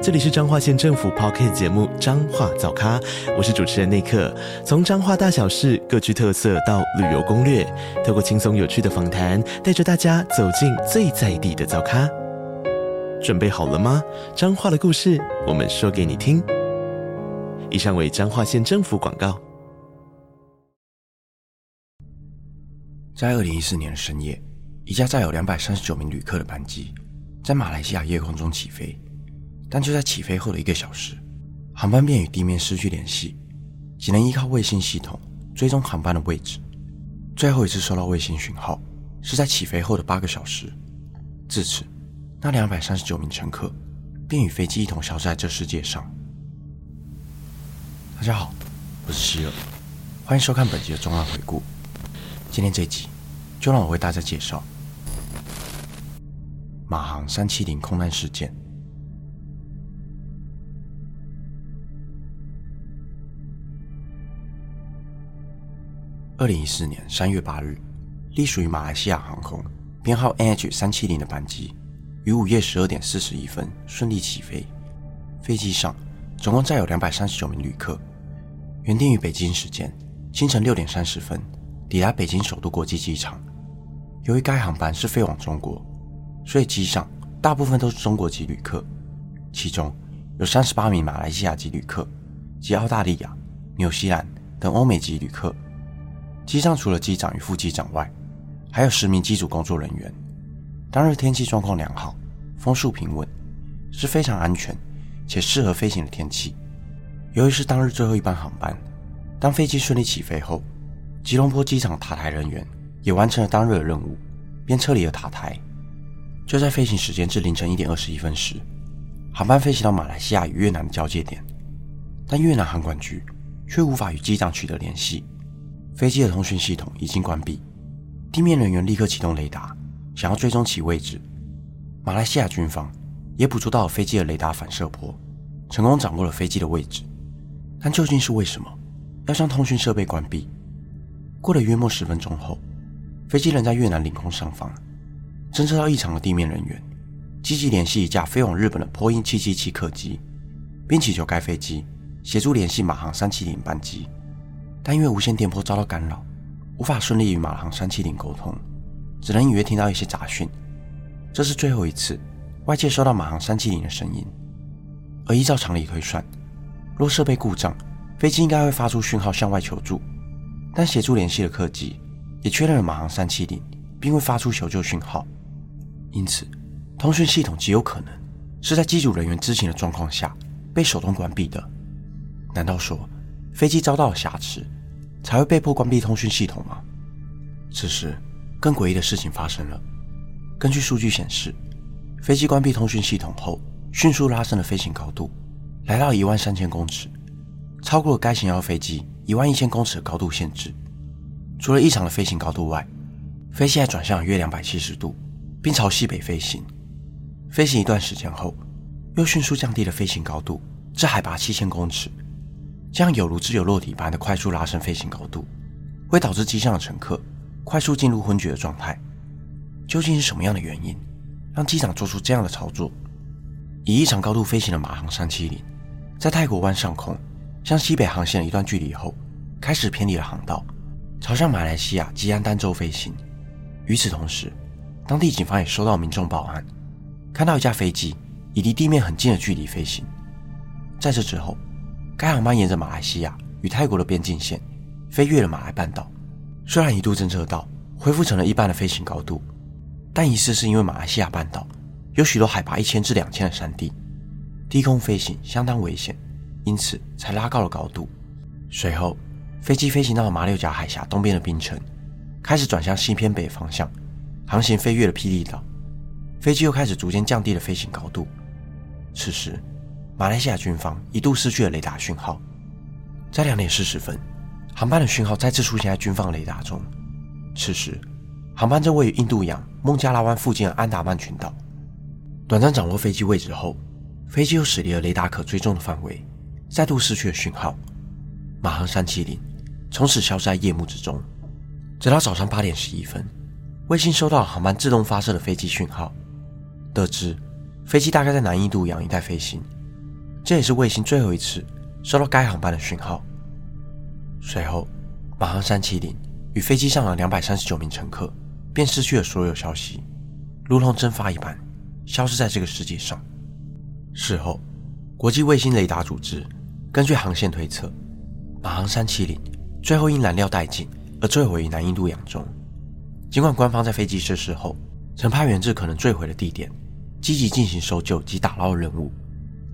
这里是彰化县政府 p o c k t 节目《彰化早咖》，我是主持人内克。从彰化大小事各具特色到旅游攻略，透过轻松有趣的访谈，带着大家走进最在地的早咖。准备好了吗？彰化的故事，我们说给你听。以上为彰化县政府广告。在二零一四年的深夜，一架载有两百三十九名旅客的班机，在马来西亚夜空中起飞。但就在起飞后的一个小时，航班便与地面失去联系，只能依靠卫星系统追踪航班的位置。最后一次收到卫星讯号是在起飞后的八个小时。至此，那两百三十九名乘客便与飞机一同消失在这世界上。大家好，我是希尔，欢迎收看本集的重案回顾。今天这集，就让我为大家介绍马航三七零空难事件。二零一四年三月八日，隶属于马来西亚航空编号 NH 三七零的班机，于午夜十二点四十一分顺利起飞。飞机上总共载有两百三十九名旅客，原定于北京时间清晨六点三十分抵达北京首都国际机场。由于该航班是飞往中国，所以机上大部分都是中国籍旅客，其中有三十八名马来西亚籍旅客及澳大利亚、纽西兰等欧美籍旅客。机上除了机长与副机长外，还有十名机组工作人员。当日天气状况良好，风速平稳，是非常安全且适合飞行的天气。由于是当日最后一班航班，当飞机顺利起飞后，吉隆坡机场塔台人员也完成了当日的任务，便撤离了塔台。就在飞行时间至凌晨一点二十一分时，航班飞行到马来西亚与越南的交界点，但越南航管局却无法与机长取得联系。飞机的通讯系统已经关闭，地面人员立刻启动雷达，想要追踪其位置。马来西亚军方也捕捉到了飞机的雷达反射波，成功掌握了飞机的位置。但究竟是为什么要将通讯设备关闭？过了约莫十分钟后，飞机仍在越南领空上方，侦测到异常的地面人员，积极联系一架飞往日本的波音777客机，并祈求该飞机协助联系马航370班机。但因为无线电波遭到干扰，无法顺利与马航三七零沟通，只能隐约听到一些杂讯。这是最后一次外界收到马航三七零的声音。而依照常理推算，若设备故障，飞机应该会发出讯号向外求助。但协助联系的客机也确认了马航三七零并未发出求救讯号，因此通讯系统极有可能是在机组人员知情的状况下被手动关闭的。难道说飞机遭到了瑕疵？才会被迫关闭通讯系统吗？此时，更诡异的事情发生了。根据数据显示，飞机关闭通讯系统后，迅速拉升了飞行高度，来到一万三千公尺，超过了该型号飞机一万一千公尺的高度限制。除了异常的飞行高度外，飞机还转向约两百七十度，并朝西北飞行。飞行一段时间后，又迅速降低了飞行高度至海拔七千公尺。这样有如自由落体般的快速拉升飞行高度，会导致机上的乘客快速进入昏厥的状态。究竟是什么样的原因，让机长做出这样的操作？以异常高度飞行的马航三七零，在泰国湾上空向西北航行了一段距离后，开始偏离了航道，朝向马来西亚吉安丹州飞行。与此同时，当地警方也收到民众报案，看到一架飞机以离地面很近的距离飞行。在这之后。该航班沿着马来西亚与泰国的边境线飞越了马来半岛，虽然一度侦测到恢复成了一般的飞行高度，但疑似是因为马来西亚半岛有许多海拔一千至两千的山地，低空飞行相当危险，因此才拉高了高度。随后，飞机飞行到了马六甲海峡东边的槟城，开始转向西偏北方向，航行飞越了霹雳岛，飞机又开始逐渐降低了飞行高度。此时。马来西亚军方一度失去了雷达讯号，在两点四十分，航班的讯号再次出现在军方雷达中。此时，航班正位于印度洋孟加拉湾附近的安达曼群岛。短暂掌握飞机位置后，飞机又驶离了雷达可追踪的范围，再度失去了讯号。马航三七零从此消失在夜幕之中。直到早上八点十一分，卫星收到了航班自动发射的飞机讯号，得知飞机大概在南印度洋一带飞行。这也是卫星最后一次收到该航班的讯号。随后，马航三七零与飞机上的两百三十九名乘客便失去了所有消息，如同蒸发一般，消失在这个世界上。事后，国际卫星雷达组织根据航线推测，马航三七零最后因燃料殆尽而坠毁于南印度洋中。尽管官方在飞机失事后曾派员至可能坠毁的地点，积极进行搜救及打捞任务，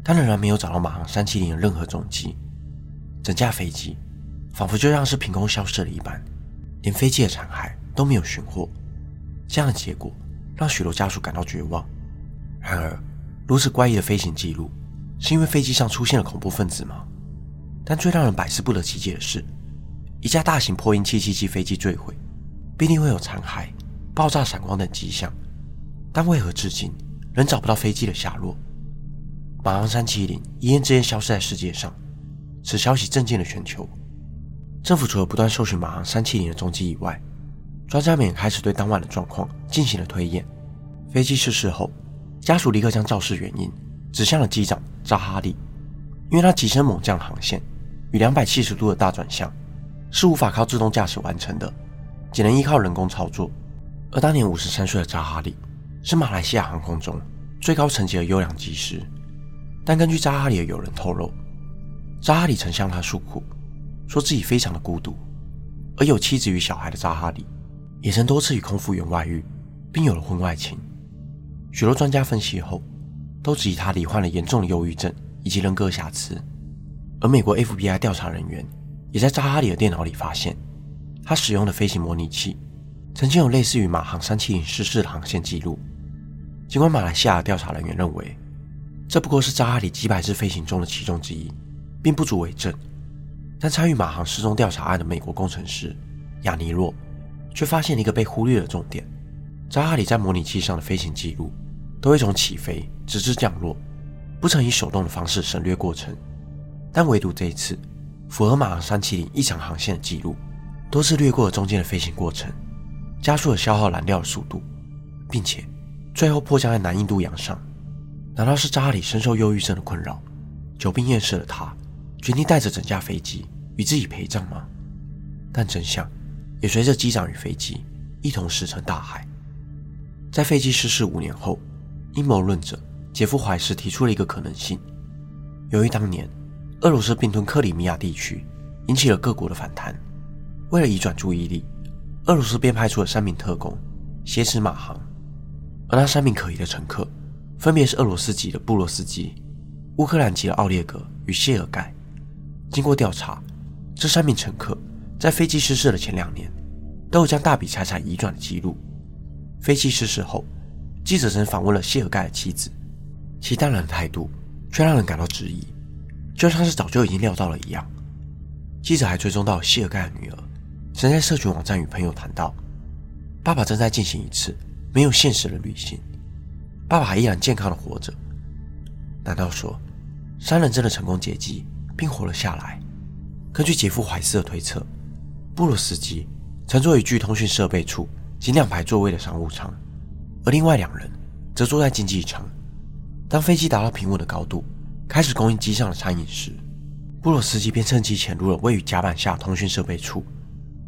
他仍然没有找到马航三七零的任何踪迹。整架飞机仿佛就像是凭空消失了一般，连飞机的残骸都没有寻获。这样的结果让许多家属感到绝望。然而，如此怪异的飞行记录，是因为飞机上出现了恐怖分子吗？但最让人百思不得其解的是，一架大型波音七七七飞机坠毁，必定会有残骸、爆炸、闪光等迹象，但为何至今仍找不到飞机的下落？马航370一夜之间消失在世界上，此消息震惊了全球。政府除了不断搜寻马航370的踪迹以外，专家们也开始对当晚的状况进行了推演。飞机失事后。家属立刻将肇事原因指向了机长扎哈利，因为他急升猛降航线与两百七十度的大转向是无法靠自动驾驶完成的，只能依靠人工操作。而当年五十三岁的扎哈利是马来西亚航空中最高层级的优良机师，但根据扎哈里的友人透露，扎哈里曾向他诉苦，说自己非常的孤独，而有妻子与小孩的扎哈里也曾多次与空服员外遇，并有了婚外情。许多专家分析后，都质疑他罹患了严重的忧郁症以及人格瑕疵。而美国 FBI 调查人员也在扎哈里的电脑里发现，他使用的飞行模拟器曾经有类似于马航三七零失事的航线记录。尽管马来西亚调查人员认为这不过是扎哈里几百次飞行中的其中之一，并不足为证，但参与马航失踪调查案的美国工程师亚尼洛却发现了一个被忽略的重点：扎哈里在模拟器上的飞行记录。都会从起飞直至降落，不曾以手动的方式省略过程，但唯独这一次，符合马航三七零异常航线的记录，多次略过了中间的飞行过程，加速了消耗燃料的速度，并且最后迫降在南印度洋上。难道是扎里深受忧郁症的困扰，久病厌世的他决定带着整架飞机与自己陪葬吗？但真相也随着机长与飞机一同石沉大海。在飞机失事五年后。阴谋论者杰夫·怀斯提出了一个可能性：由于当年俄罗斯并吞克里米亚地区，引起了各国的反弹，为了移转注意力，俄罗斯便派出了三名特工挟持马航。而那三名可疑的乘客，分别是俄罗斯籍的布罗斯基、乌克兰籍的奥列格与谢尔盖。经过调查，这三名乘客在飞机失事的前两年，都有将大笔财产移转的记录。飞机失事后。记者曾访问了谢尔盖的妻子，其淡然的态度却让人感到质疑，就像是早就已经料到了一样。记者还追踪到谢尔盖的女儿曾在社群网站与朋友谈到，爸爸正在进行一次没有现实的旅行，爸爸依然健康的活着。难道说三人真的成功劫机并活了下来？根据杰夫怀斯的推测，布鲁斯基乘坐于距通讯设备处仅两排座位的商务舱。而另外两人则坐在经济舱。当飞机达到平稳的高度，开始供应机上的餐饮时，布鲁斯基便趁机潜入了位于甲板下通讯设备处，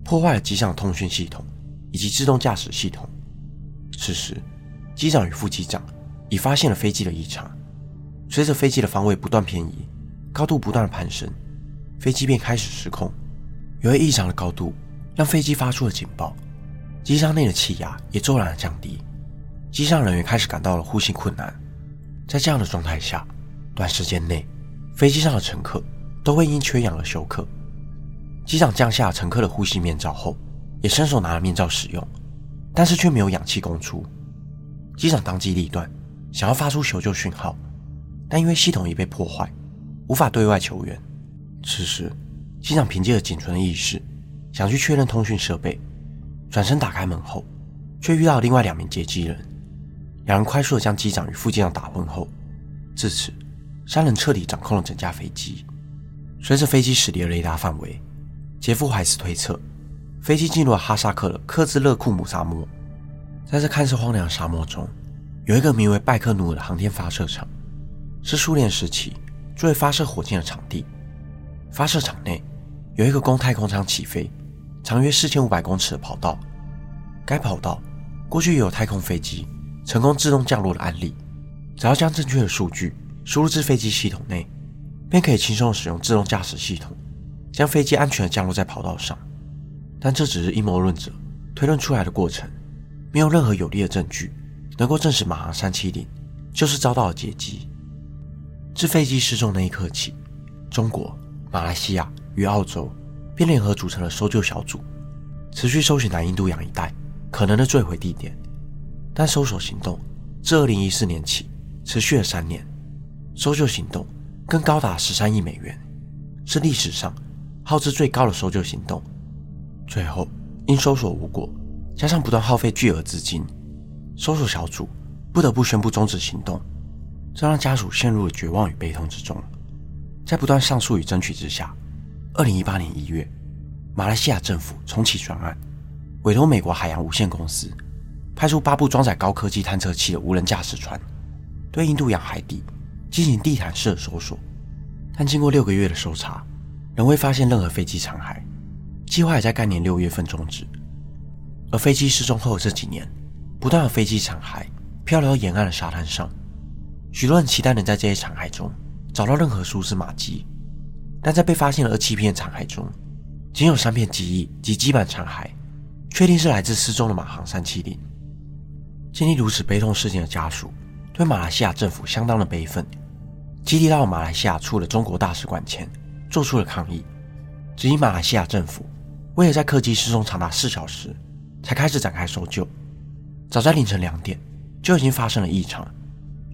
破坏了机上的通讯系统以及自动驾驶系统。此时，机长与副机长已发现了飞机的异常。随着飞机的方位不断偏移，高度不断的攀升，飞机便开始失控。由于异常的高度让飞机发出了警报，机舱内的气压也骤然降低。机上人员开始感到了呼吸困难，在这样的状态下，短时间内，飞机上的乘客都会因缺氧而休克。机长降下乘客的呼吸面罩后，也伸手拿了面罩使用，但是却没有氧气供出。机长当机立断，想要发出求救讯号，但因为系统已被破坏，无法对外求援。此时，机长凭借着仅存的意识，想去确认通讯设备，转身打开门后。却遇到另外两名劫机人。两人快速的将机长与副机长打昏后，至此，三人彻底掌控了整架飞机。随着飞机驶离了雷达范围，杰夫·怀斯推测，飞机进入了哈萨克的克孜勒库姆沙漠。在这看似荒凉的沙漠中，有一个名为拜克努尔的航天发射场，是苏联时期作为发射火箭的场地。发射场内有一个供太空舱起飞、长约四千五百公尺的跑道。该跑道过去也有太空飞机。成功自动降落的案例，只要将正确的数据输入至飞机系统内，便可以轻松使用自动驾驶系统，将飞机安全的降落在跑道上。但这只是阴谋论者推论出来的过程，没有任何有力的证据能够证实马航三七零就是遭到了劫机。自飞机失踪那一刻起，中国、马来西亚与澳洲便联合组成了搜救小组，持续搜寻南印度洋一带可能的坠毁地点。但搜索行动自2014年起持续了三年，搜救行动更高达十三亿美元，是历史上耗资最高的搜救行动。最后因搜索无果，加上不断耗费巨额资金，搜索小组不得不宣布终止行动，这让家属陷入了绝望与悲痛之中。在不断上诉与争取之下，2018年1月，马来西亚政府重启专案，委托美国海洋无限公司。派出八部装载高科技探测器的无人驾驶船，对印度洋海底进行地毯式的搜索，但经过六个月的搜查，仍未发现任何飞机残骸。计划也在该年六月份终止。而飞机失踪后这几年，不断有飞机残骸漂流到沿岸的沙滩上，许多人期待能在这些残骸中找到任何蛛丝马迹，但在被发现的二七片残骸中，仅有三片机翼及基板残骸，确定是来自失踪的马航三七零。经历如此悲痛事件的家属，对马来西亚政府相当的悲愤，集体到马来西亚处的中国大使馆前做出了抗议，质疑马来西亚政府为了在客机失踪长达四小时才开始展开搜救，早在凌晨两点就已经发生了异常，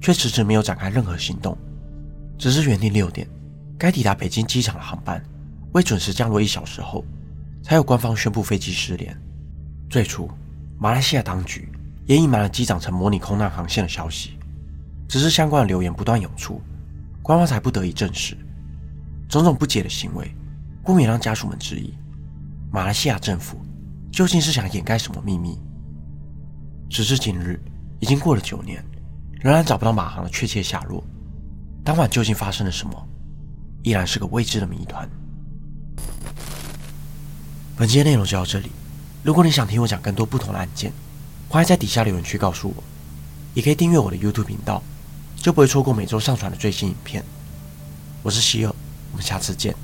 却迟迟没有展开任何行动，只是原定六点该抵达北京机场的航班未准时降落一小时后，才有官方宣布飞机失联。最初，马来西亚当局。也隐瞒了机长曾模拟空难航线的消息，只是相关的流言不断涌出，官方才不得已证实。种种不解的行为，不免让家属们质疑：马来西亚政府究竟是想掩盖什么秘密？时至今日，已经过了九年，仍然找不到马航的确切下落。当晚究竟发生了什么，依然是个未知的谜团。本期的内容就到这里。如果你想听我讲更多不同的案件，欢迎在底下留言区告诉我，也可以订阅我的 YouTube 频道，就不会错过每周上传的最新影片。我是希尔，我们下次见。